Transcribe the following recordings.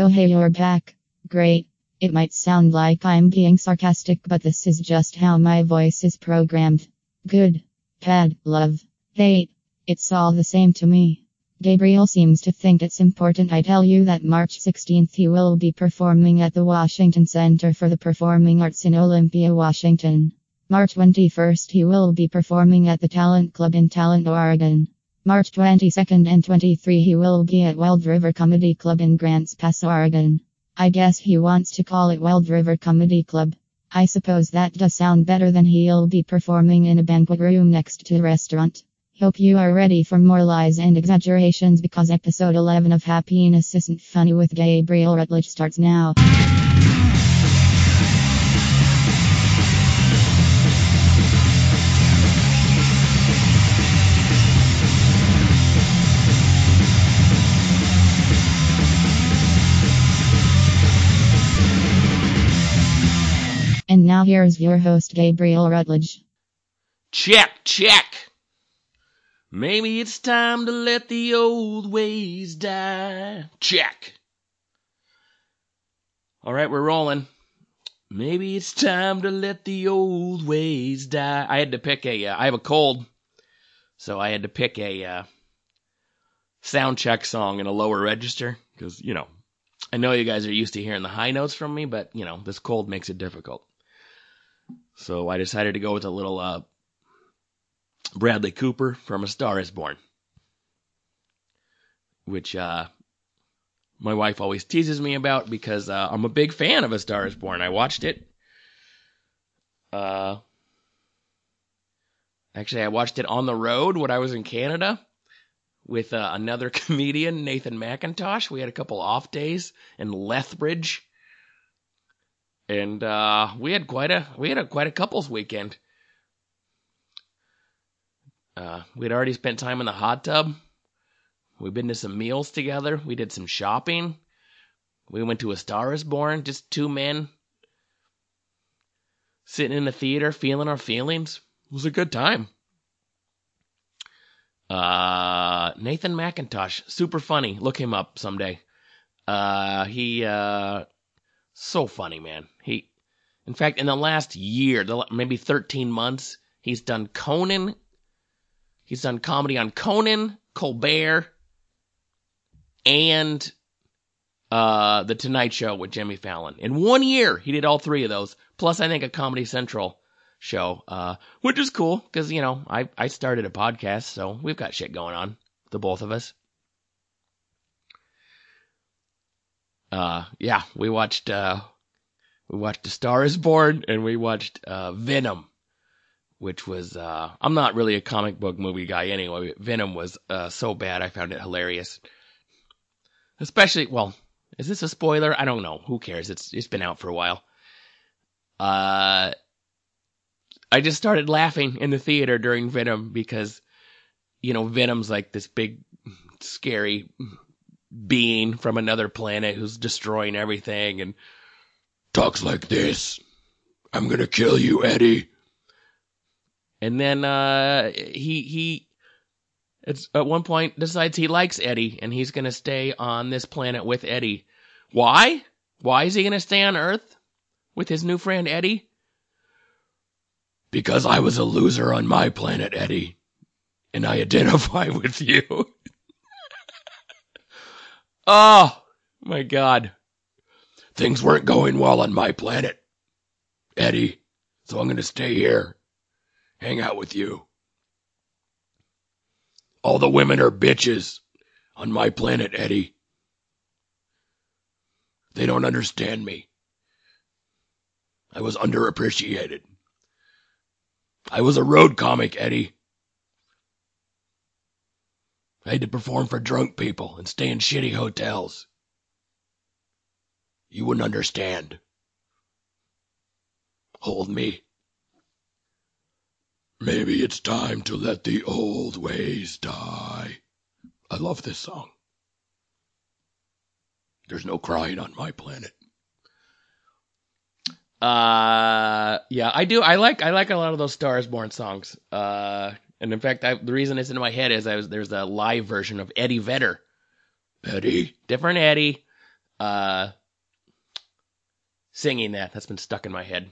Oh, hey, you're back. Great. It might sound like I'm being sarcastic, but this is just how my voice is programmed. Good. Bad. Love. Hate. It's all the same to me. Gabriel seems to think it's important I tell you that March 16th he will be performing at the Washington Center for the Performing Arts in Olympia, Washington. March 21st he will be performing at the Talent Club in Talent, Oregon. March 22nd and 23 he will be at Wild River Comedy Club in Grants Pass, Oregon. I guess he wants to call it Wild River Comedy Club. I suppose that does sound better than he'll be performing in a banquet room next to a restaurant. Hope you are ready for more lies and exaggerations because episode 11 of Happiness Isn't Funny with Gabriel Rutledge starts now. Now here's your host, Gabriel Rutledge. Check, check. Maybe it's time to let the old ways die. Check. All right, we're rolling. Maybe it's time to let the old ways die. I had to pick a. Uh, I have a cold, so I had to pick a uh, sound check song in a lower register because you know I know you guys are used to hearing the high notes from me, but you know this cold makes it difficult. So I decided to go with a little uh, Bradley Cooper from A Star Is Born, which uh, my wife always teases me about because uh, I'm a big fan of A Star Is Born. I watched it. Uh, actually, I watched it on the road when I was in Canada with uh, another comedian, Nathan Macintosh. We had a couple off days in Lethbridge and uh, we had quite a we had a quite a couples weekend. Uh, we had already spent time in the hot tub. We've been to some meals together. We did some shopping. We went to A Star Is Born, just two men sitting in the theater, feeling our feelings. It was a good time. Uh, Nathan Macintosh, super funny. Look him up someday. Uh, he uh, so funny, man. He, in fact, in the last year, maybe 13 months, he's done Conan. He's done comedy on Conan, Colbert, and uh, The Tonight Show with Jimmy Fallon. In one year, he did all three of those. Plus, I think a Comedy Central show, uh, which is cool because, you know, I, I started a podcast, so we've got shit going on, the both of us. Uh, yeah, we watched uh, we watched A Star Is Born and we watched uh, Venom, which was uh, I'm not really a comic book movie guy anyway. Venom was uh, so bad I found it hilarious. Especially, well, is this a spoiler? I don't know. Who cares? It's it's been out for a while. Uh, I just started laughing in the theater during Venom because, you know, Venom's like this big, scary being from another planet who's destroying everything and talks like this. I'm gonna kill you, Eddie. And then uh, he he it's at one point decides he likes Eddie and he's gonna stay on this planet with Eddie. Why? Why is he gonna stay on Earth with his new friend Eddie? Because I was a loser on my planet, Eddie, and I identify with you. Oh, my God. Things weren't going well on my planet, Eddie, so I'm going to stay here, hang out with you. All the women are bitches on my planet, Eddie. They don't understand me. I was underappreciated. I was a road comic, Eddie. I had to perform for drunk people and stay in shitty hotels. You wouldn't understand. Hold me. Maybe it's time to let the old ways die. I love this song. There's no crying on my planet. Uh, yeah, I do. I like I like a lot of those Stars Born songs. Uh, and in fact, I, the reason it's in my head is I was there's a live version of Eddie Vedder. Eddie, different Eddie. uh, singing that. That's been stuck in my head.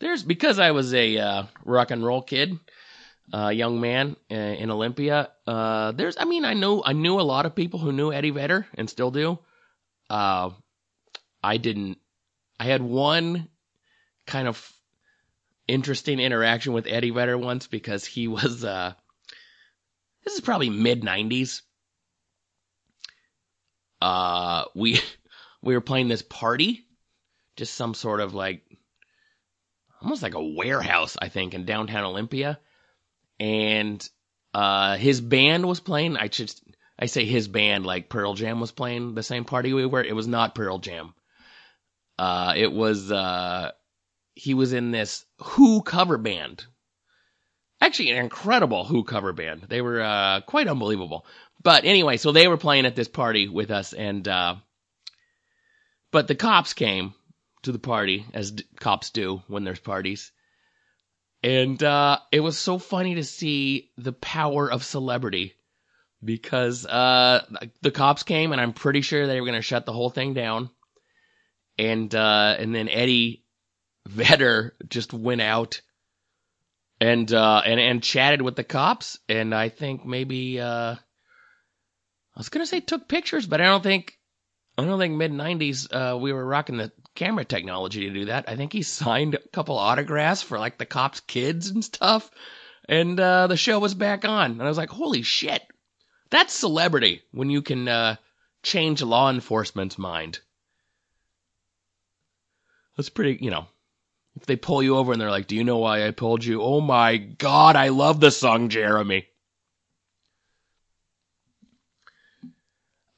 There's because I was a uh, rock and roll kid, uh, young man uh, in Olympia. Uh, there's, I mean, I know I knew a lot of people who knew Eddie Vedder and still do. Uh, I didn't. I had one kind of interesting interaction with Eddie Vedder once because he was. Uh, this is probably mid '90s. Uh, we we were playing this party, just some sort of like almost like a warehouse, I think, in downtown Olympia. And uh, his band was playing. I just I say his band like Pearl Jam was playing the same party we were. It was not Pearl Jam. Uh, it was uh, he was in this Who cover band. Actually, an incredible Who cover band. They were uh, quite unbelievable. But anyway, so they were playing at this party with us, and uh, but the cops came to the party, as d- cops do when there's parties. And uh, it was so funny to see the power of celebrity because uh, the cops came, and I'm pretty sure they were going to shut the whole thing down. And uh, and then Eddie Vedder just went out and uh, and and chatted with the cops, and I think maybe uh, I was gonna say took pictures, but I don't think I don't think mid '90s uh, we were rocking the camera technology to do that. I think he signed a couple autographs for like the cops' kids and stuff, and uh, the show was back on. And I was like, holy shit, that's celebrity when you can uh, change law enforcement's mind. That's pretty, you know. If they pull you over and they're like, "Do you know why I pulled you?" Oh my god, I love the song Jeremy.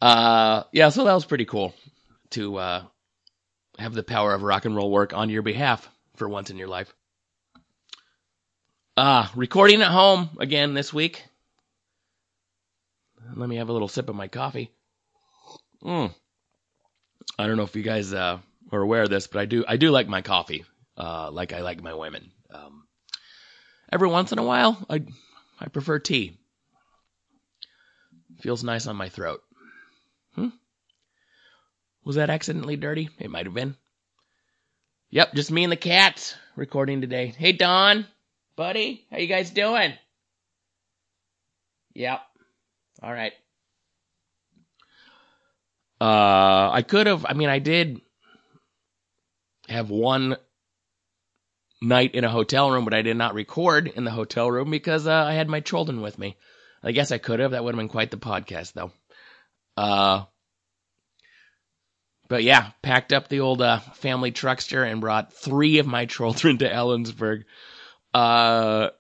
Uh, yeah, so that was pretty cool to uh, have the power of rock and roll work on your behalf for once in your life. Uh, recording at home again this week. Let me have a little sip of my coffee. Mm. I don't know if you guys uh, are aware of this, but I do I do like my coffee, uh, like I like my women. Um, every once in a while, I I prefer tea. Feels nice on my throat. Hmm? Was that accidentally dirty? It might have been. Yep, just me and the cats recording today. Hey Don, buddy, how you guys doing? Yep. All right. Uh, I could have. I mean, I did have one night in a hotel room, but I did not record in the hotel room because uh, I had my children with me. I guess I could have. That would have been quite the podcast, though. Uh, but yeah, packed up the old uh, family truckster and brought three of my children to Ellensburg. Uh,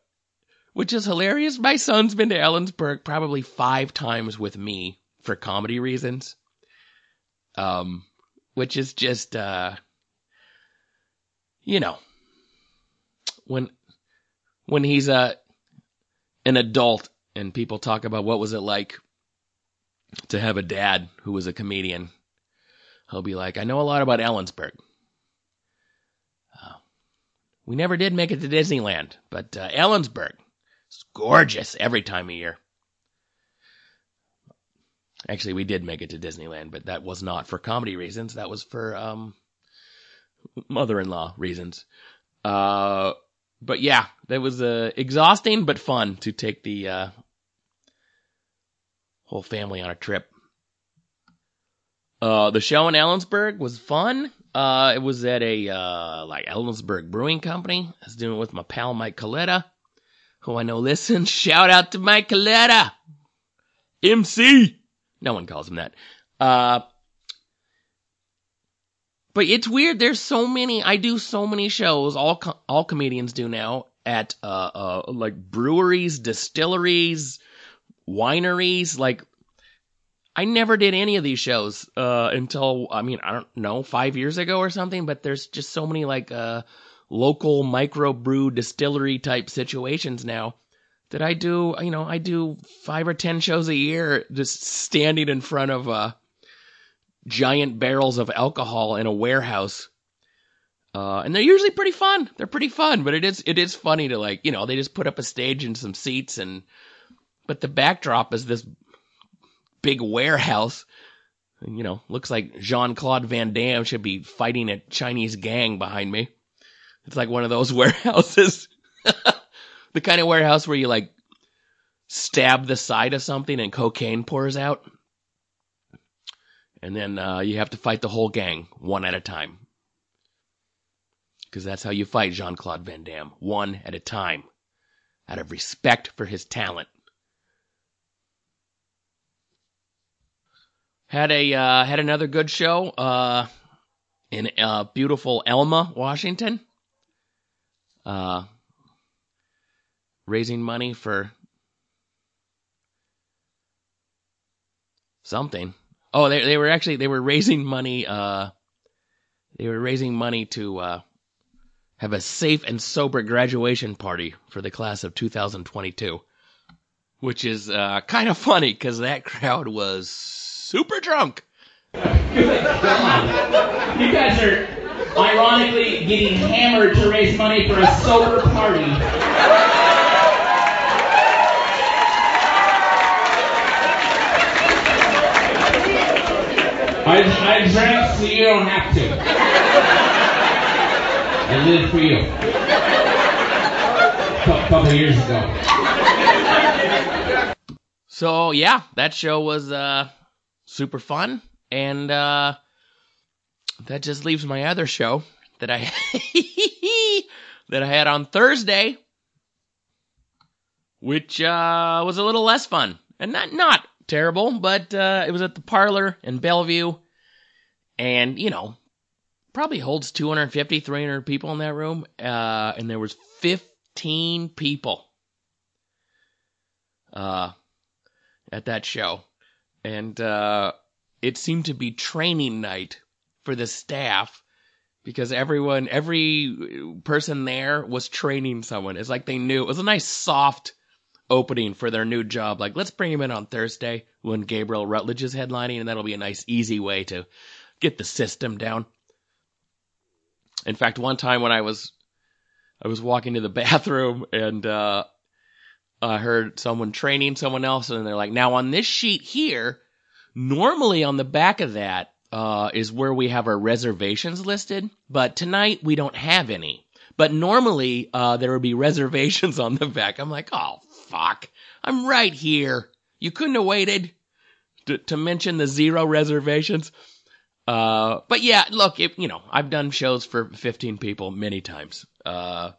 which is hilarious. My son's been to Ellensburg probably five times with me for comedy reasons. Um, which is just, uh, you know, when, when he's, uh, an adult and people talk about what was it like to have a dad who was a comedian, he'll be like, I know a lot about Ellensburg. Uh, we never did make it to Disneyland, but uh, Ellensburg is gorgeous every time of year. Actually, we did make it to Disneyland, but that was not for comedy reasons. That was for um, mother-in-law reasons. Uh, but yeah, that was uh, exhausting but fun to take the uh, whole family on a trip. Uh, the show in Ellensburg was fun. Uh, it was at a, uh, like Ellensburg Brewing Company. I was doing it with my pal Mike Coletta, who I know listens. Shout out to Mike Coletta! MC! No one calls him that. Uh, but it's weird. There's so many, I do so many shows, all, co- all comedians do now, at, uh, uh, like breweries, distilleries, wineries, like, I never did any of these shows uh, until I mean I don't know five years ago or something. But there's just so many like uh, local microbrew distillery type situations now that I do. You know, I do five or ten shows a year, just standing in front of uh, giant barrels of alcohol in a warehouse. Uh, and they're usually pretty fun. They're pretty fun, but it is it is funny to like you know they just put up a stage and some seats and but the backdrop is this big warehouse. You know, looks like Jean Claude Van Damme should be fighting a Chinese gang behind me. It's like one of those warehouses. the kind of warehouse where you like stab the side of something and cocaine pours out. And then uh, you have to fight the whole gang one at a time. Because that's how you fight Jean Claude Van Damme, one at a time, out of respect for his talent. Had a uh, had another good show uh, in uh, beautiful Elma, Washington. Uh, raising money for something. Oh, they they were actually they were raising money. Uh, they were raising money to uh, have a safe and sober graduation party for the class of 2022, which is uh, kind of funny because that crowd was super drunk. you guys are ironically getting hammered to raise money for a sober party. I, I drank so you don't have to. I lived for you. A couple years ago. So yeah, that show was uh, super fun, and uh, that just leaves my other show that I that I had on Thursday, which uh, was a little less fun and not not terrible, but uh, it was at the Parlor in Bellevue, and you know, probably holds 250, 300 people in that room, uh, and there was 15 people uh, at that show, and uh, it seemed to be training night for the staff because everyone, every person there was training someone. It's like they knew it was a nice soft opening for their new job. Like, let's bring him in on Thursday when Gabriel Rutledge is headlining, and that'll be a nice, easy way to get the system down. In fact, one time when I was, I was walking to the bathroom and, uh, I heard someone training someone else, and they're like, now on this sheet here, normally on the back of that, uh, is where we have our reservations listed, but tonight we don't have any. But normally, uh, there would be reservations on the back. I'm like, oh, fuck. I'm right here. You couldn't have waited to, to mention the zero reservations. Uh, but yeah, look, it, you know, I've done shows for 15 people many times. Uh,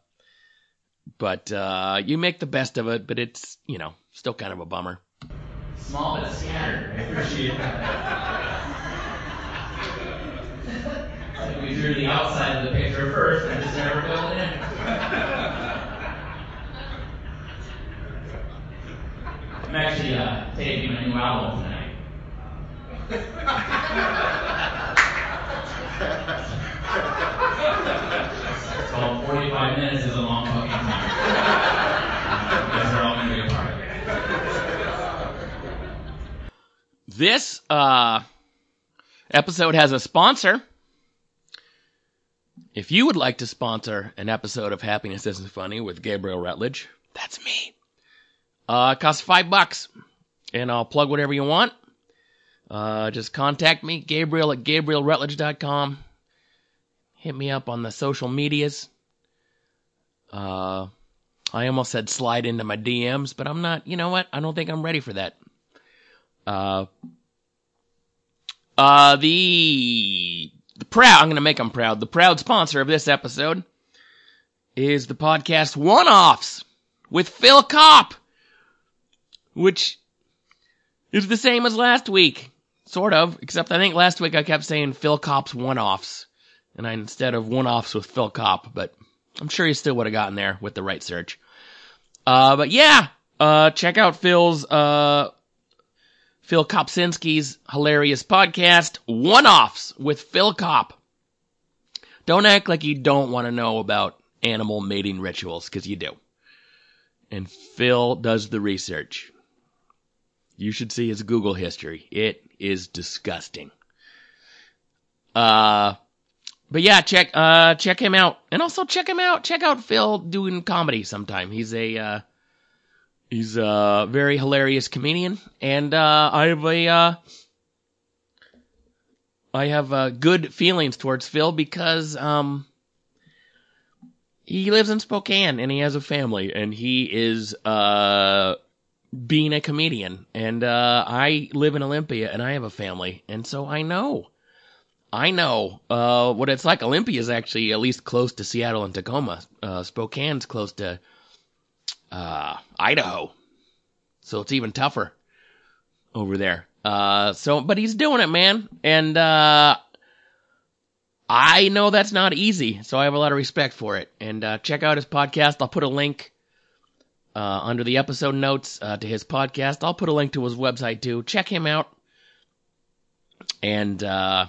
but, uh, you make the best of it, but it's, you know, still kind of a bummer. Small but scattered. I appreciate that. we drew the outside of the picture first and just never filled in. I'm actually uh, taping a new album tonight. it's called 45 Minutes is a Long Fucking Time. Are all going to be a part. This, uh, episode has a sponsor. If you would like to sponsor an episode of Happiness Isn't Funny with Gabriel Rutledge, that's me. Uh, it costs five bucks, and I'll plug whatever you want. Uh, just contact me, Gabriel at GabrielRutledge.com. Hit me up on the social medias. Uh, I almost said slide into my DMs, but I'm not, you know what? I don't think I'm ready for that. Uh, uh, the, the proud, I'm going to make them proud. The proud sponsor of this episode is the podcast One Offs with Phil Kopp, which is the same as last week. Sort of, except I think last week I kept saying Phil Kopp's One Offs, and I instead of One Offs with Phil Kopp, but I'm sure you still would have gotten there with the right search. Uh, but yeah, uh, check out Phil's, uh, Phil Kopsinski's hilarious podcast, One Offs with Phil Kopp. Don't act like you don't want to know about animal mating rituals, because you do. And Phil does the research. You should see his Google history. It is disgusting. Uh, but yeah, check, uh, check him out. And also check him out. Check out Phil doing comedy sometime. He's a, uh, He's a very hilarious comedian, and uh, I have a uh, I have uh, good feelings towards Phil because um, he lives in Spokane and he has a family, and he is uh, being a comedian. And uh, I live in Olympia, and I have a family, and so I know. I know uh, what it's like. Olympia is actually at least close to Seattle and Tacoma. Uh, Spokane's close to uh, Idaho, so it's even tougher over there. Uh, so, but he's doing it, man, and uh, I know that's not easy, so I have a lot of respect for it. And uh, check out his podcast. I'll put a link uh, under the episode notes uh, to his podcast. I'll put a link to his website too. Check him out. And uh,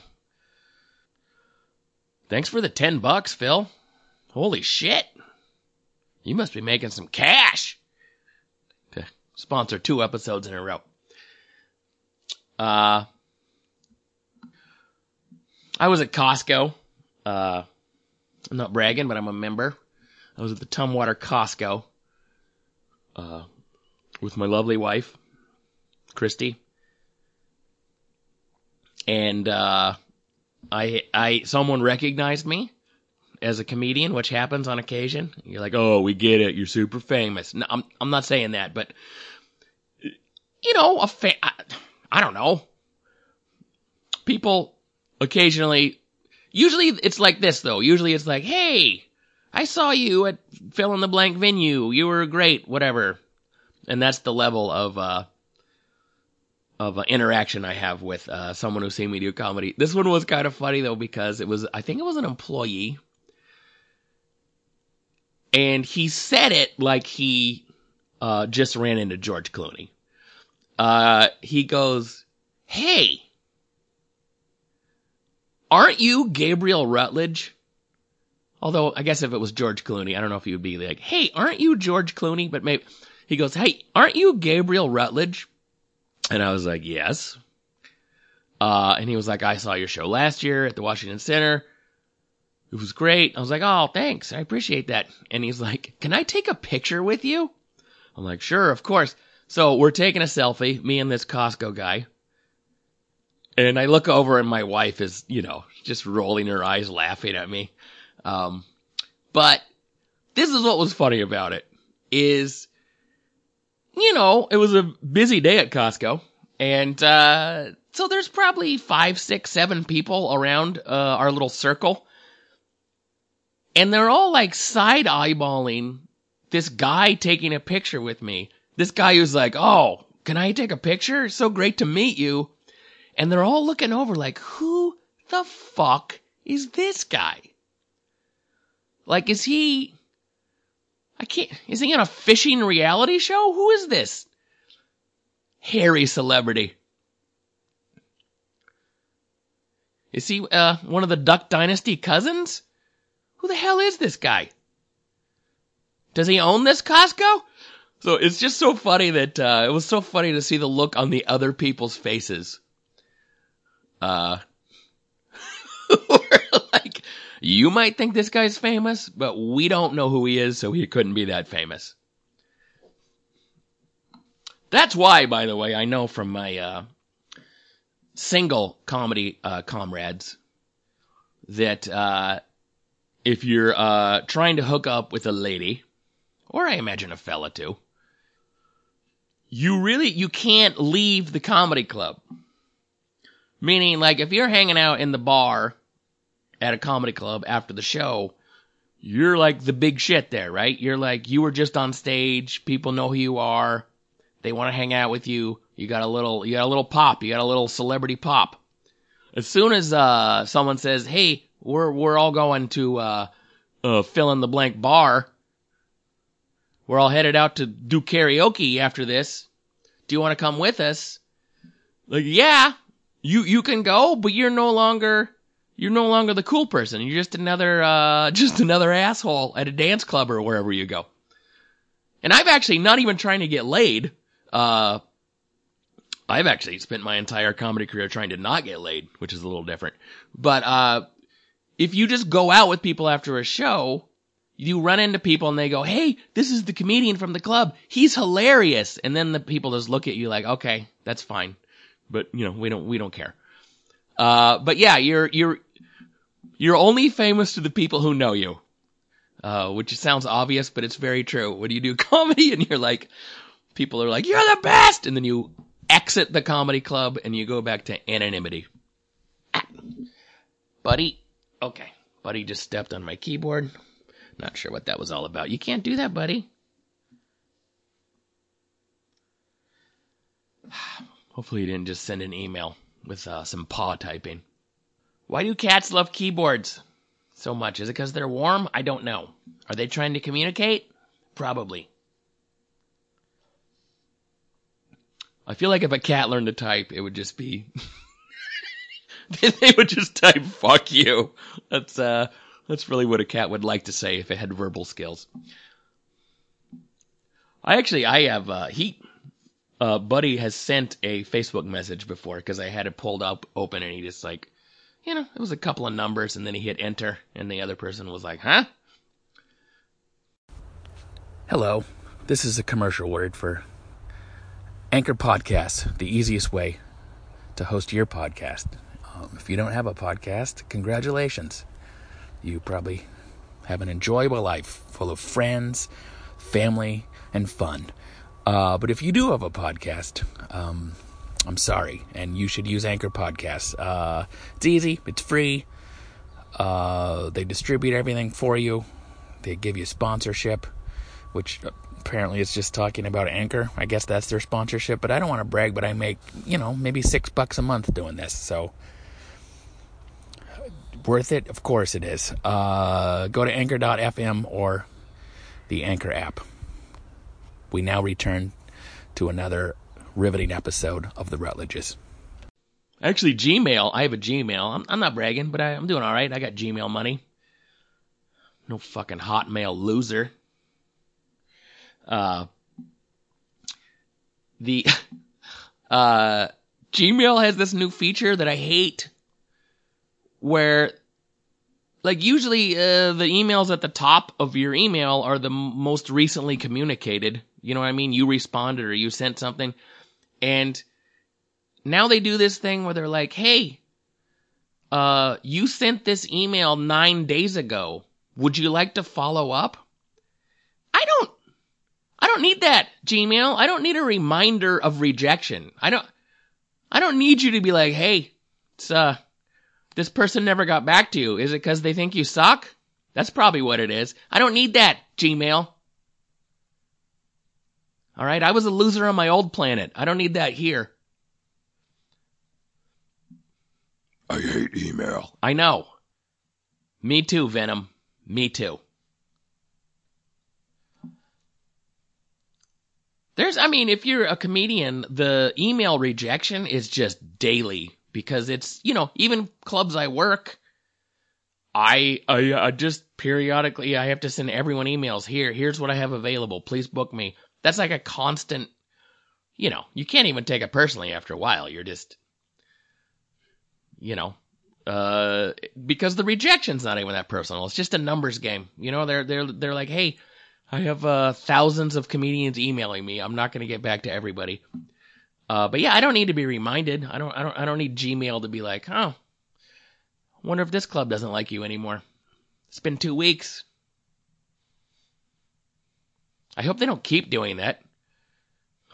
thanks for the ten bucks, Phil. Holy shit! You must be making some cash to sponsor two episodes in a row. Uh, I was at Costco. Uh, I'm not bragging, but I'm a member. I was at the Tumwater Costco uh, with my lovely wife, Christy, and uh, I, I, someone recognized me as a comedian, which happens on occasion. You're like, oh, we get it. You're super famous. No, I'm, I'm not saying that, but you know, a fa- I, I don't know. People occasionally, usually it's like this though. Usually it's like, hey, I saw you at fill in the blank venue. You were great, whatever. And that's the level of, uh, of uh, interaction I have with uh, someone who's seen me do comedy. This one was kind of funny though because it was, I think it was an employee, and he said it like he uh, just ran into George Clooney. Uh, he goes, "Hey, aren't you Gabriel Rutledge?" Although I guess if it was George Clooney, I don't know if he would be like, "Hey, aren't you George Clooney?" But maybe he goes, "Hey, aren't you Gabriel Rutledge?" And I was like, "Yes." Uh, and he was like, "I saw your show last year at the Washington Center. It was great." I was like, "Oh, thanks. I appreciate that." And he's like, "Can I take a picture with you?" I'm like, "Sure, of course." So we're taking a selfie, me and this Costco guy. And I look over and my wife is, you know, just rolling her eyes laughing at me. Um, but this is what was funny about it is, you know, it was a busy day at Costco and, uh, so there's probably five, six, seven people around, uh, our little circle. And they're all like side eyeballing this guy taking a picture with me. This guy who's like, Oh, can I take a picture? It's so great to meet you. And they're all looking over like, who the fuck is this guy? Like, is he, I can't, is he on a fishing reality show? Who is this? Hairy celebrity. Is he, uh, one of the Duck Dynasty cousins? Who the hell is this guy? Does he own this Costco? So it's just so funny that, uh, it was so funny to see the look on the other people's faces. Uh, you might think this guy's famous, but we don't know who he is, so he couldn't be that famous. That's why, by the way, I know from my, uh, single comedy, uh, comrades that, uh, if you're, uh, trying to hook up with a lady, or I imagine a fella too, you really, you can't leave the comedy club. Meaning, like, if you're hanging out in the bar at a comedy club after the show, you're like the big shit there, right? You're like, you were just on stage. People know who you are. They want to hang out with you. You got a little, you got a little pop. You got a little celebrity pop. As soon as, uh, someone says, Hey, we're, we're all going to, uh, uh, fill in the blank bar. We're all headed out to do karaoke after this. Do you want to come with us? Like, yeah, you, you can go, but you're no longer, you're no longer the cool person. You're just another, uh, just another asshole at a dance club or wherever you go. And I've actually not even trying to get laid. Uh, I've actually spent my entire comedy career trying to not get laid, which is a little different. But, uh, if you just go out with people after a show, you run into people and they go, Hey, this is the comedian from the club. He's hilarious. And then the people just look at you like, okay, that's fine. But you know, we don't, we don't care. Uh, but yeah, you're, you're, you're only famous to the people who know you. Uh, which sounds obvious, but it's very true. When you do comedy and you're like, people are like, you're the best! And then you exit the comedy club and you go back to anonymity. Buddy, okay. Buddy just stepped on my keyboard. Not sure what that was all about. You can't do that, buddy. Hopefully, you didn't just send an email with uh, some paw typing. Why do cats love keyboards so much? Is it because they're warm? I don't know. Are they trying to communicate? Probably. I feel like if a cat learned to type, it would just be. they would just type "fuck you." That's uh, that's really what a cat would like to say if it had verbal skills. I actually, I have uh, he, uh, Buddy has sent a Facebook message before because I had it pulled up open and he just like, you know, it was a couple of numbers and then he hit enter and the other person was like, huh? Hello, this is a commercial word for Anchor Podcasts, the easiest way to host your podcast. Um, if you don't have a podcast, congratulations. You probably have an enjoyable life full of friends, family, and fun. Uh, but if you do have a podcast, um, I'm sorry, and you should use Anchor Podcasts. Uh, it's easy, it's free. Uh, they distribute everything for you. They give you sponsorship, which apparently it's just talking about Anchor. I guess that's their sponsorship, but I don't want to brag, but I make, you know, maybe six bucks a month doing this. So, worth it? Of course it is. Uh, go to anchor.fm or the Anchor app. We now return to another riveting episode of The Rutledges. Actually, Gmail. I have a Gmail. I'm, I'm not bragging, but I, I'm doing all right. I got Gmail money. No fucking Hotmail loser. Uh, the uh, Gmail has this new feature that I hate, where like usually uh, the emails at the top of your email are the most recently communicated. You know what I mean? You responded or you sent something, and now they do this thing where they're like, "Hey, uh, you sent this email nine days ago. Would you like to follow up?" I don't I don't need that, Gmail. I don't need a reminder of rejection. I don't, I don't need you to be like, hey, it's, uh, this person never got back to you. Is it because they think you suck? That's probably what it is. I don't need that, Gmail. Alright, I was a loser on my old planet. I don't need that here. I hate email. I know. Me too, Venom. Me too. There's, I mean, if you're a comedian, the email rejection is just daily because it's, you know, even clubs I work, I, I, I just periodically, I have to send everyone emails. Here, here's what I have available. Please book me. That's like a constant, you know, you can't even take it personally after a while. You're just, you know, uh, because the rejection's not even that personal. It's just a numbers game. You know, they're, they're, they're like, hey, I have uh, thousands of comedians emailing me. I'm not going to get back to everybody. Uh, but yeah, I don't need to be reminded. I don't. I don't. I don't need Gmail to be like, oh, wonder if this club doesn't like you anymore. It's been two weeks. I hope they don't keep doing that.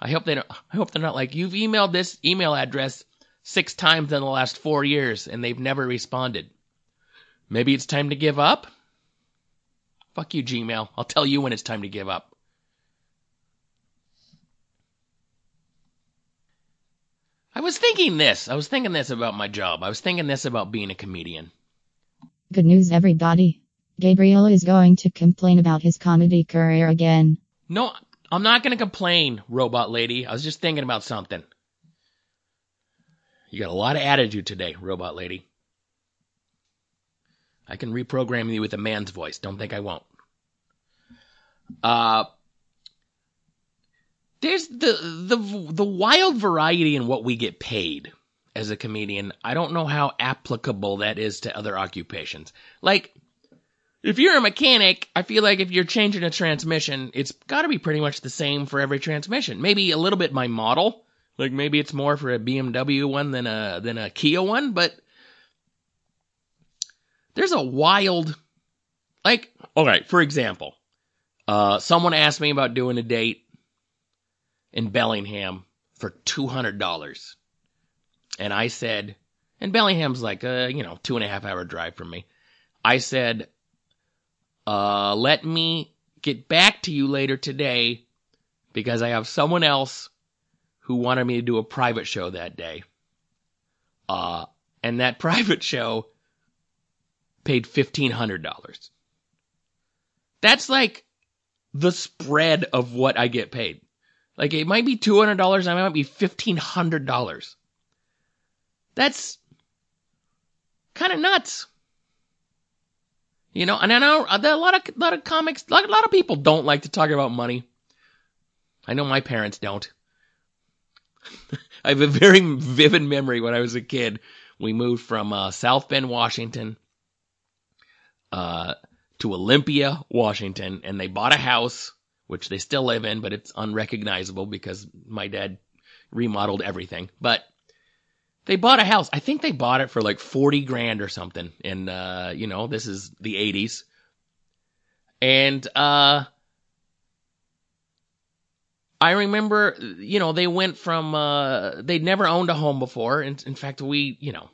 I hope they don't. I hope they're not like you've emailed this email address six times in the last four years and they've never responded. Maybe it's time to give up. Fuck you, Gmail. I'll tell you when it's time to give up. I was thinking this. I was thinking this about my job. I was thinking this about being a comedian. Good news, everybody. Gabriel is going to complain about his comedy career again. No, I'm not going to complain, robot lady. I was just thinking about something. You got a lot of attitude today, robot lady. I can reprogram you with a man's voice. Don't think I won't. Uh, there's the the the wild variety in what we get paid as a comedian. I don't know how applicable that is to other occupations. Like, if you're a mechanic, I feel like if you're changing a transmission, it's got to be pretty much the same for every transmission. Maybe a little bit by model, like maybe it's more for a BMW one than a than a Kia one, but there's a wild like okay, for example, uh someone asked me about doing a date in Bellingham for two hundred dollars. And I said and Bellingham's like you know, two and a half hour drive from me. I said, uh, let me get back to you later today because I have someone else who wanted me to do a private show that day. Uh, and that private show paid $1,500. That's like the spread of what I get paid. Like it might be $200, I might be $1,500. That's kind of nuts. You know, and I know a lot of lot of comics, a lot, a lot of people don't like to talk about money. I know my parents don't. I have a very vivid memory when I was a kid. We moved from uh, South Bend, Washington, uh, to Olympia, Washington, and they bought a house, which they still live in, but it's unrecognizable because my dad remodeled everything. But they bought a house. I think they bought it for like 40 grand or something. And, uh, you know, this is the 80s. And, uh, I remember, you know, they went from, uh, they'd never owned a home before. And in fact, we, you know,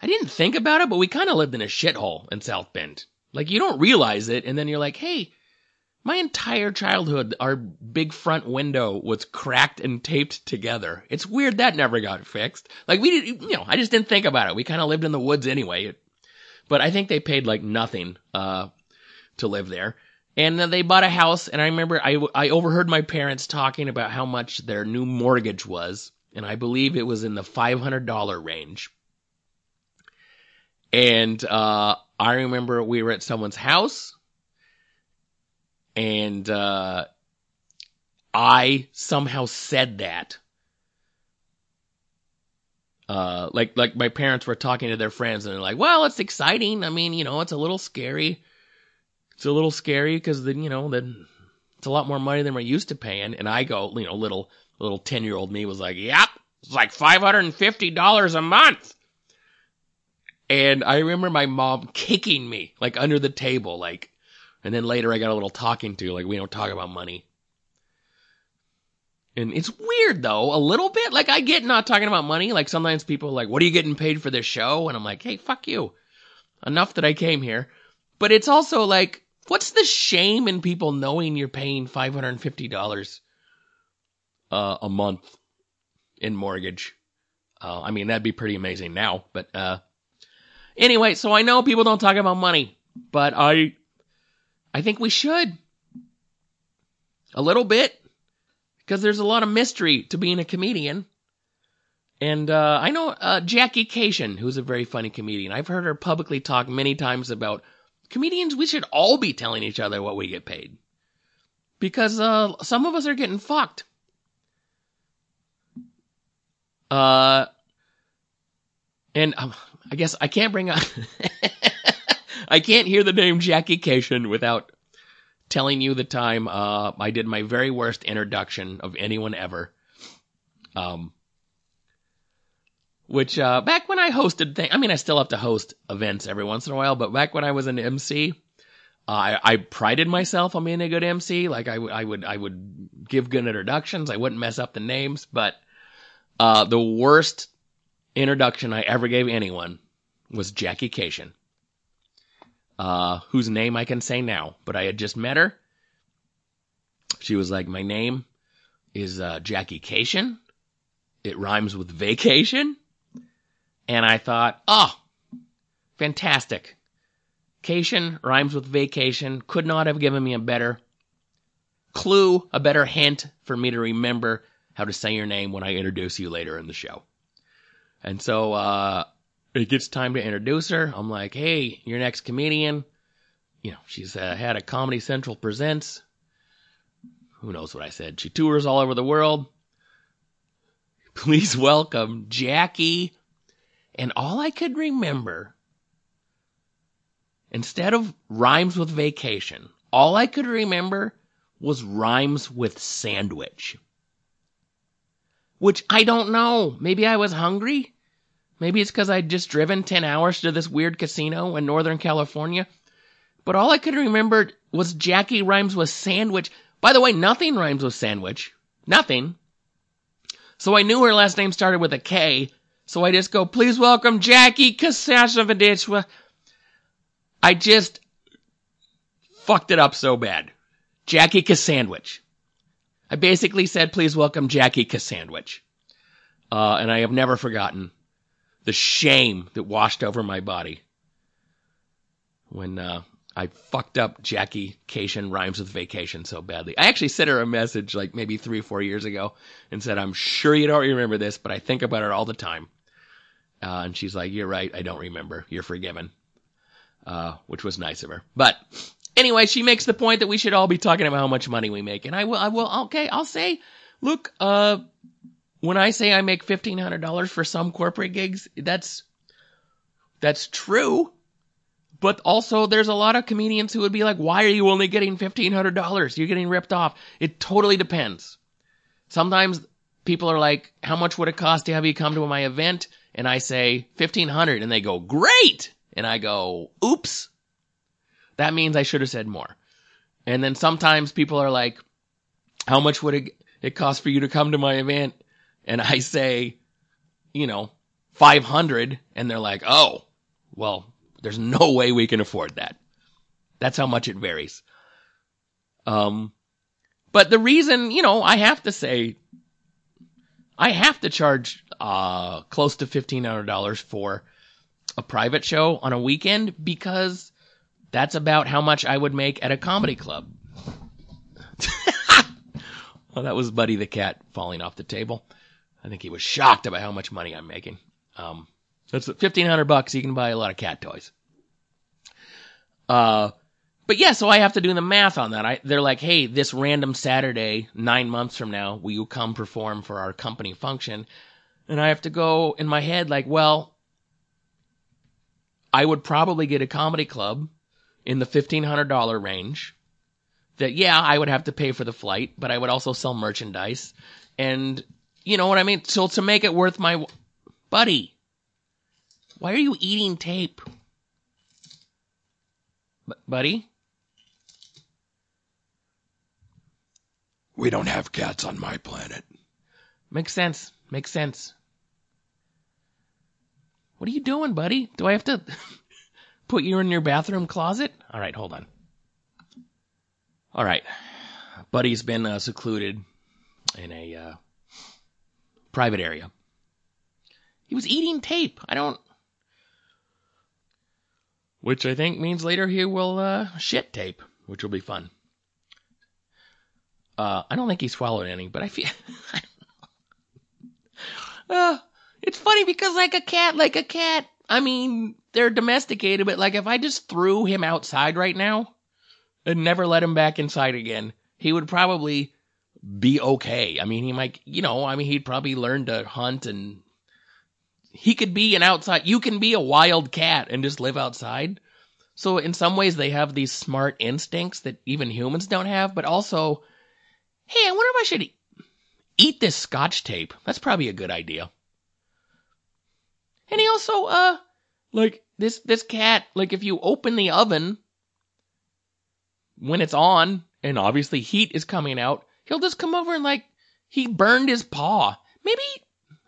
I didn't think about it, but we kind of lived in a shithole in South Bend. Like, you don't realize it. And then you're like, hey, my entire childhood, our big front window was cracked and taped together. It's weird that never got fixed. Like we did, you know, I just didn't think about it. We kind of lived in the woods anyway. But I think they paid like nothing, uh, to live there. And they bought a house, and I remember I, I overheard my parents talking about how much their new mortgage was, and I believe it was in the $500 range. And, uh, I remember we were at someone's house, and uh, I somehow said that. Uh, like like my parents were talking to their friends and they're like, "Well, it's exciting. I mean, you know, it's a little scary. It's a little scary because then you know then it's a lot more money than we're used to paying." And I go, you know, little little ten year old me was like, "Yep, it's like five hundred and fifty dollars a month." And I remember my mom kicking me like under the table, like and then later I got a little talking to, like, we don't talk about money. And it's weird though, a little bit. Like I get not talking about money. Like sometimes people are like, what are you getting paid for this show? And I'm like, hey, fuck you. Enough that I came here. But it's also like, what's the shame in people knowing you're paying $550 uh, a month in mortgage? Uh, I mean, that'd be pretty amazing now. But uh, anyway, so I know people don't talk about money, but I I think we should. A little bit. Because there's a lot of mystery to being a comedian. And uh, I know uh, Jackie Kashian, who's a very funny comedian. I've heard her publicly talk many times about comedians. We should all be telling each other what we get paid, because uh, some of us are getting fucked. Uh, and um, I guess I can't bring up. I can't hear the name Jackie Kashian without telling you the time uh, I did my very worst introduction of anyone ever. Um, which uh, back when I hosted things, I mean, I still have to host events every once in a while, but back when I was an MC, uh, I, I prided myself on being a good MC. Like I, I would, I would give good introductions. I wouldn't mess up the names, but uh, the worst introduction I ever gave anyone was Jackie Kashian uh, whose name I can say now, but I had just met her. She was like, my name is uh, Jackie Kashian. It rhymes with vacation. And I thought, oh, fantastic. Kashian rhymes with vacation. Could not have given me a better clue, a better hint for me to remember how to say your name when I introduce you later in the show. And so, uh, it gets time to introduce her. I'm like, hey, your next comedian. You know, she's uh, had a Comedy Central Presents. Who knows what I said? She tours all over the world. Please welcome Jackie. And all I could remember instead of rhymes with vacation, all I could remember was rhymes with sandwich. Which I don't know. Maybe I was hungry. Maybe it's because I'd just driven 10 hours to this weird casino in Northern California. But all I could remember was Jackie rhymes with sandwich. By the way, nothing rhymes with sandwich. Nothing. So I knew her last name started with a K. So I just go, please welcome Jackie Kasashevich. I just fucked it up so bad. Jackie Cassandwich. I basically said, please welcome Jackie Cassandwich. Uh, and I have never forgotten the shame that washed over my body when, uh, I fucked up Jackie Kashian rhymes with vacation so badly. I actually sent her a message like maybe three, or four years ago and said, I'm sure you don't remember this, but I think about it all the time. Uh, and she's like, you're right. I don't remember. You're forgiven. Uh, which was nice of her. But anyway, she makes the point that we should all be talking about how much money we make. And I will, I will, okay, I'll say, look, uh, when I say I make $1,500 for some corporate gigs, that's, that's true. But also there's a lot of comedians who would be like, why are you only getting $1,500? You're getting ripped off. It totally depends. Sometimes people are like, how much would it cost to have you come to my event? And I say 1500 and they go, great. And I go, oops. That means I should have said more. And then sometimes people are like, how much would it, it cost for you to come to my event? And I say, you know, 500 and they're like, oh, well, there's no way we can afford that. That's how much it varies. Um, but the reason, you know, I have to say, I have to charge, uh, close to $1,500 for a private show on a weekend because that's about how much I would make at a comedy club. well, that was Buddy the cat falling off the table. I think he was shocked about how much money I'm making. Um, that's fifteen hundred bucks. You can buy a lot of cat toys. Uh, but yeah, so I have to do the math on that. I, they're like, hey, this random Saturday, nine months from now, will you come perform for our company function? And I have to go in my head like, well, I would probably get a comedy club in the $1,500 range that, yeah, I would have to pay for the flight, but I would also sell merchandise. And you know what I mean? So to make it worth my, buddy, why are you eating tape? B- buddy? We don't have cats on my planet. Makes sense. Makes sense. What are you doing, buddy? Do I have to put you in your bathroom closet? All right, hold on. All right. Buddy's been uh, secluded in a uh, private area. He was eating tape. I don't. Which I think means later he will uh, shit tape, which will be fun. Uh, I don't think he swallowed any, but I feel. uh, it's funny because like a cat, like a cat. I mean, they're domesticated, but like if I just threw him outside right now and never let him back inside again, he would probably be okay. I mean, he might, you know, I mean, he'd probably learn to hunt and he could be an outside, you can be a wild cat and just live outside. So in some ways they have these smart instincts that even humans don't have, but also, hey, I wonder if I should eat this scotch tape. That's probably a good idea. And he also, uh, like this, this cat, like if you open the oven when it's on and obviously heat is coming out, he'll just come over and like, he burned his paw. Maybe,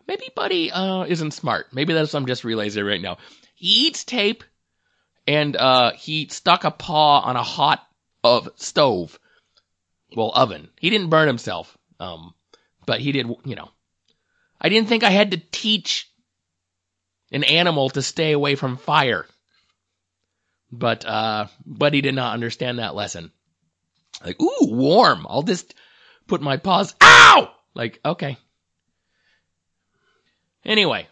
maybe Buddy, uh, isn't smart. Maybe that's I'm just realizing right now. He eats tape and, uh, he stuck a paw on a hot of stove. Well, oven. He didn't burn himself. Um, but he did, you know. I didn't think I had to teach an animal to stay away from fire. But, uh, Buddy did not understand that lesson. Like, ooh, warm. I'll just put my paws, ow! Like, okay. Anyway,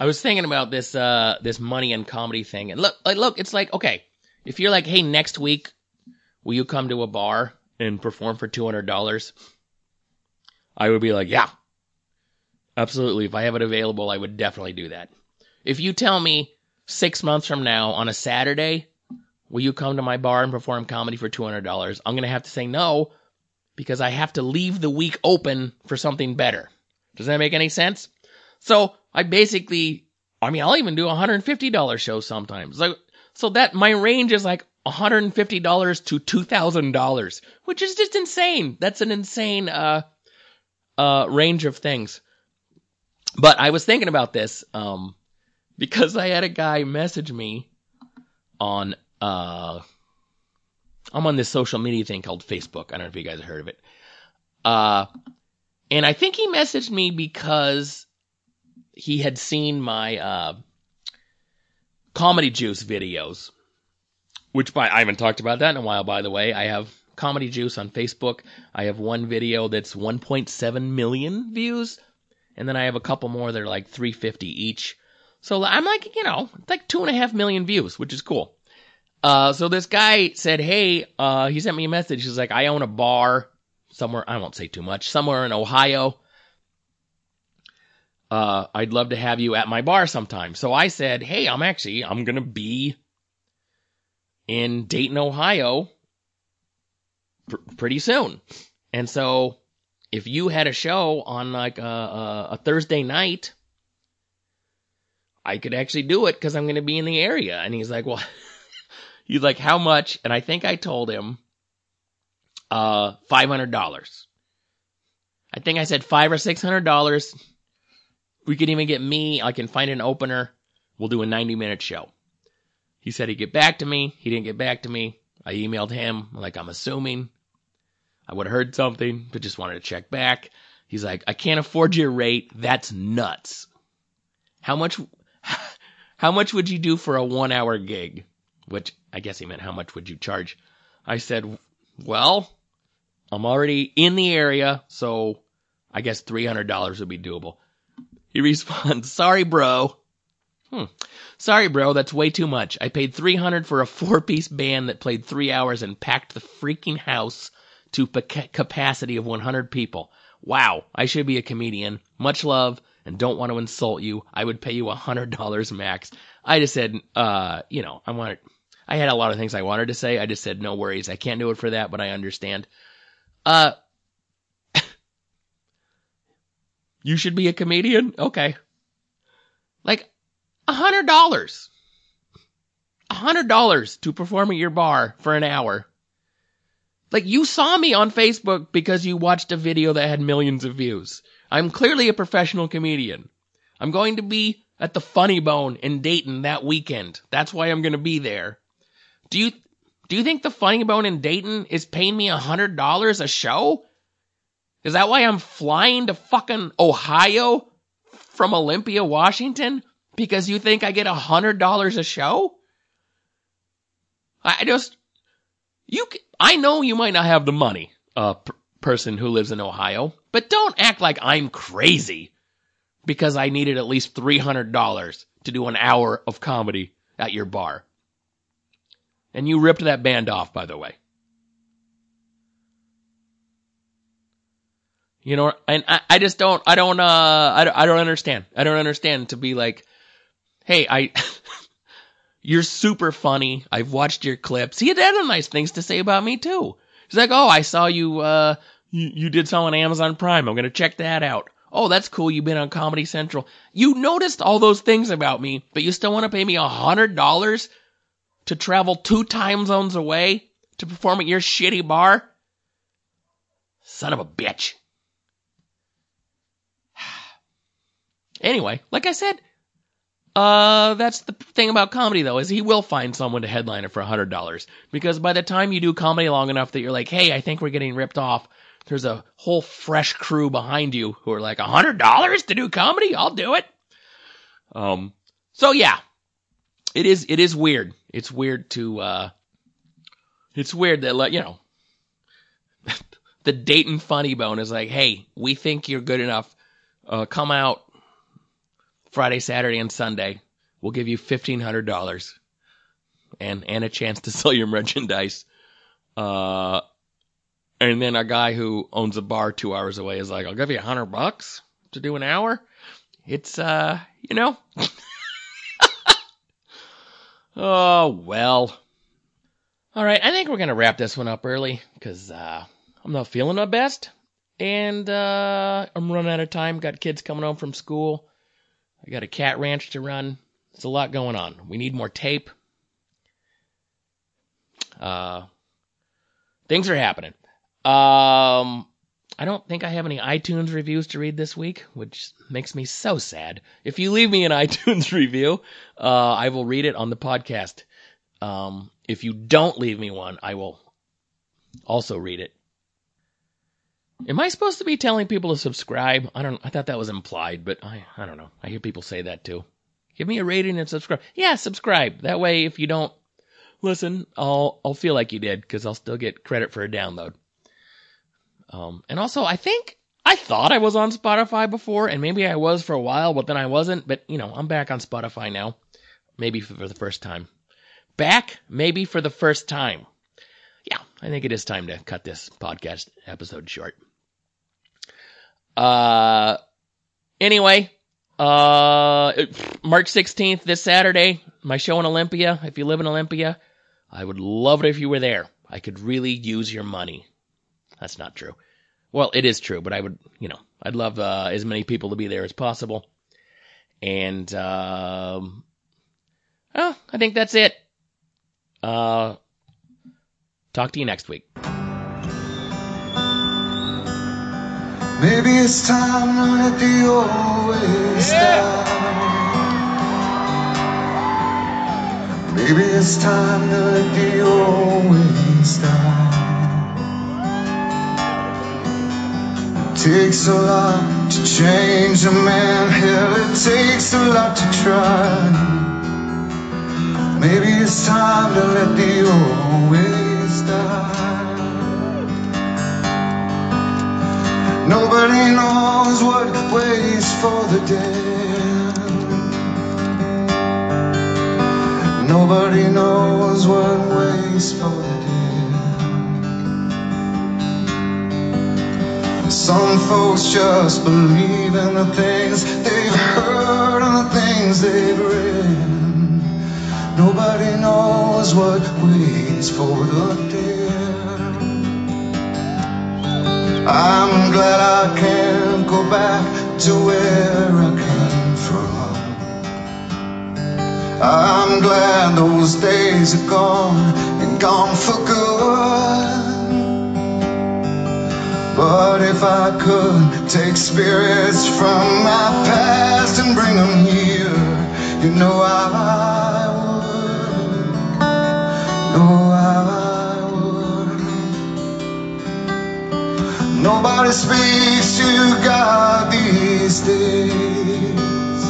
I was thinking about this, uh, this money and comedy thing. And look, like, look, it's like, okay, if you're like, hey, next week, will you come to a bar and perform for $200? I would be like, yeah, absolutely. If I have it available, I would definitely do that. If you tell me six months from now on a Saturday, will you come to my bar and perform comedy for $200? I'm going to have to say no because I have to leave the week open for something better. Does that make any sense? So I basically, I mean, I'll even do a $150 show sometimes. Like, so that my range is like $150 to $2,000, which is just insane. That's an insane, uh, uh, range of things. But I was thinking about this, um, because I had a guy message me on, uh, I'm on this social media thing called Facebook. I don't know if you guys have heard of it. Uh, and I think he messaged me because he had seen my, uh, Comedy Juice videos, which by, I haven't talked about that in a while, by the way. I have Comedy Juice on Facebook. I have one video that's 1.7 million views. And then I have a couple more that are like 350 each. So I'm like, you know, like two and a half million views, which is cool. Uh, so this guy said, hey, uh, he sent me a message. He's like, I own a bar somewhere, I won't say too much, somewhere in Ohio. Uh, I'd love to have you at my bar sometime. So I said, hey, I'm actually, I'm going to be in Dayton, Ohio pr- pretty soon. And so if you had a show on like a, a, a Thursday night, I could actually do it because I'm going to be in the area. And he's like, well, he's like, how much? And I think I told him, uh, $500. I think I said five or six hundred dollars. We could even get me. I can find an opener. We'll do a 90 minute show. He said he'd get back to me. He didn't get back to me. I emailed him, like I'm assuming I would have heard something, but just wanted to check back. He's like, I can't afford your rate. That's nuts. How much, how much would you do for a one hour gig? Which I guess he meant how much would you charge? I said, well, I'm already in the area, so I guess $300 would be doable. He responds, sorry, bro. Hmm. Sorry, bro, that's way too much. I paid 300 for a four piece band that played three hours and packed the freaking house to pa- capacity of 100 people. Wow, I should be a comedian. Much love and don't want to insult you. I would pay you a hundred dollars max. I just said, uh, you know, I wanted, I had a lot of things I wanted to say. I just said, no worries. I can't do it for that, but I understand. Uh, you should be a comedian? Okay. Like, a hundred dollars. A hundred dollars to perform at your bar for an hour. Like, you saw me on Facebook because you watched a video that had millions of views. I'm clearly a professional comedian. I'm going to be at the Funny Bone in Dayton that weekend. That's why I'm going to be there. Do you, do you think the Funny Bone in Dayton is paying me a hundred dollars a show? Is that why I'm flying to fucking Ohio from Olympia, Washington? Because you think I get a hundred dollars a show? I just, you, I know you might not have the money, uh, p- person who lives in Ohio, but don't act like I'm crazy because I needed at least $300 to do an hour of comedy at your bar. And you ripped that band off, by the way. You know, and I, I just don't, I don't, uh, I don't, I don't understand. I don't understand to be like, hey, I, you're super funny. I've watched your clips. He had other nice things to say about me too. He's like, oh, I saw you, uh, you, you did something on Amazon Prime. I'm going to check that out. Oh, that's cool. You've been on Comedy Central. You noticed all those things about me, but you still want to pay me a hundred dollars to travel two time zones away to perform at your shitty bar? Son of a bitch. Anyway, like I said, uh, that's the thing about comedy though, is he will find someone to headline it for a hundred dollars. Because by the time you do comedy long enough that you're like, hey, I think we're getting ripped off, there's a whole fresh crew behind you who are like, a hundred dollars to do comedy? I'll do it. Um, so yeah, it is, it is weird. It's weird to, uh, it's weird that, like, you know, the Dayton Funny Bone is like, hey, we think you're good enough. Uh, come out Friday, Saturday, and Sunday. We'll give you fifteen hundred dollars and and a chance to sell your merchandise. Uh, and then a guy who owns a bar two hours away is like, "I'll give you a hundred bucks to do an hour." It's uh, you know. oh well. All right, I think we're gonna wrap this one up early because uh, I'm not feeling my best, and uh, I'm running out of time. Got kids coming home from school. I got a cat ranch to run. There's a lot going on. We need more tape. Uh, things are happening. Um, I don't think I have any iTunes reviews to read this week, which makes me so sad. If you leave me an iTunes review, uh, I will read it on the podcast. Um, if you don't leave me one, I will also read it. Am I supposed to be telling people to subscribe? I don't. I thought that was implied, but I I don't know. I hear people say that too. Give me a rating and subscribe. Yeah, subscribe. That way, if you don't listen, I'll I'll feel like you did because I'll still get credit for a download. Um, and also, I think I thought I was on Spotify before, and maybe I was for a while, but then I wasn't. But you know, I'm back on Spotify now, maybe for the first time. Back, maybe for the first time. Yeah, I think it is time to cut this podcast episode short. Uh, anyway, uh, March 16th, this Saturday, my show in Olympia. If you live in Olympia, I would love it if you were there. I could really use your money. That's not true. Well, it is true, but I would, you know, I'd love uh, as many people to be there as possible. And, um, oh, I think that's it. Uh, talk to you next week. Maybe it's time to let the old ways die. Maybe it's time to let the old ways die. It takes a lot to change a man. Hell, it takes a lot to try. Maybe it's time to let the old ways die. Nobody knows what waits for the dead. Nobody knows what waits for the Some folks just believe in the things they've heard and the things they've read. Nobody knows what waits for the dead. I'm glad I can't go back to where I came from. I'm glad those days are gone and gone for good. But if I could take spirits from my past and bring them here, you know I would. No, I would. Nobody speaks to God these days.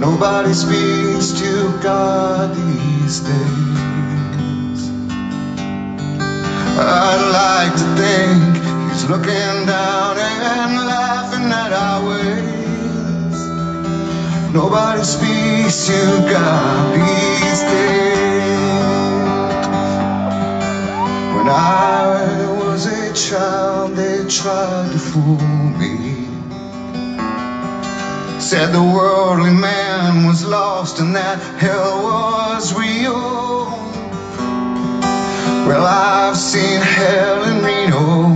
Nobody speaks to God these days. To think He's looking down and laughing at our ways. Nobody speaks to God these days. When I was a child, they tried to fool me. Said the worldly man was lost and that hell was real. Well, I've seen hell in Reno,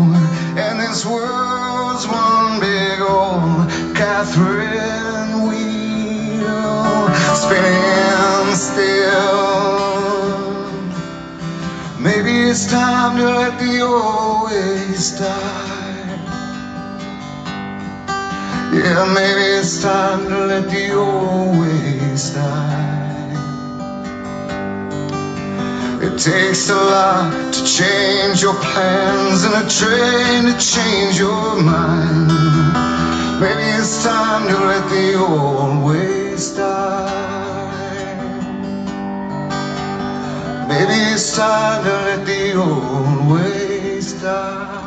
and this world's one big old Catherine wheel spinning still. Maybe it's time to let the old ways die. Yeah, maybe it's time to let the old ways die. Takes a lot to change your plans and a train to change your mind. Maybe it's time to let the old ways die. Maybe it's time to let the old ways die.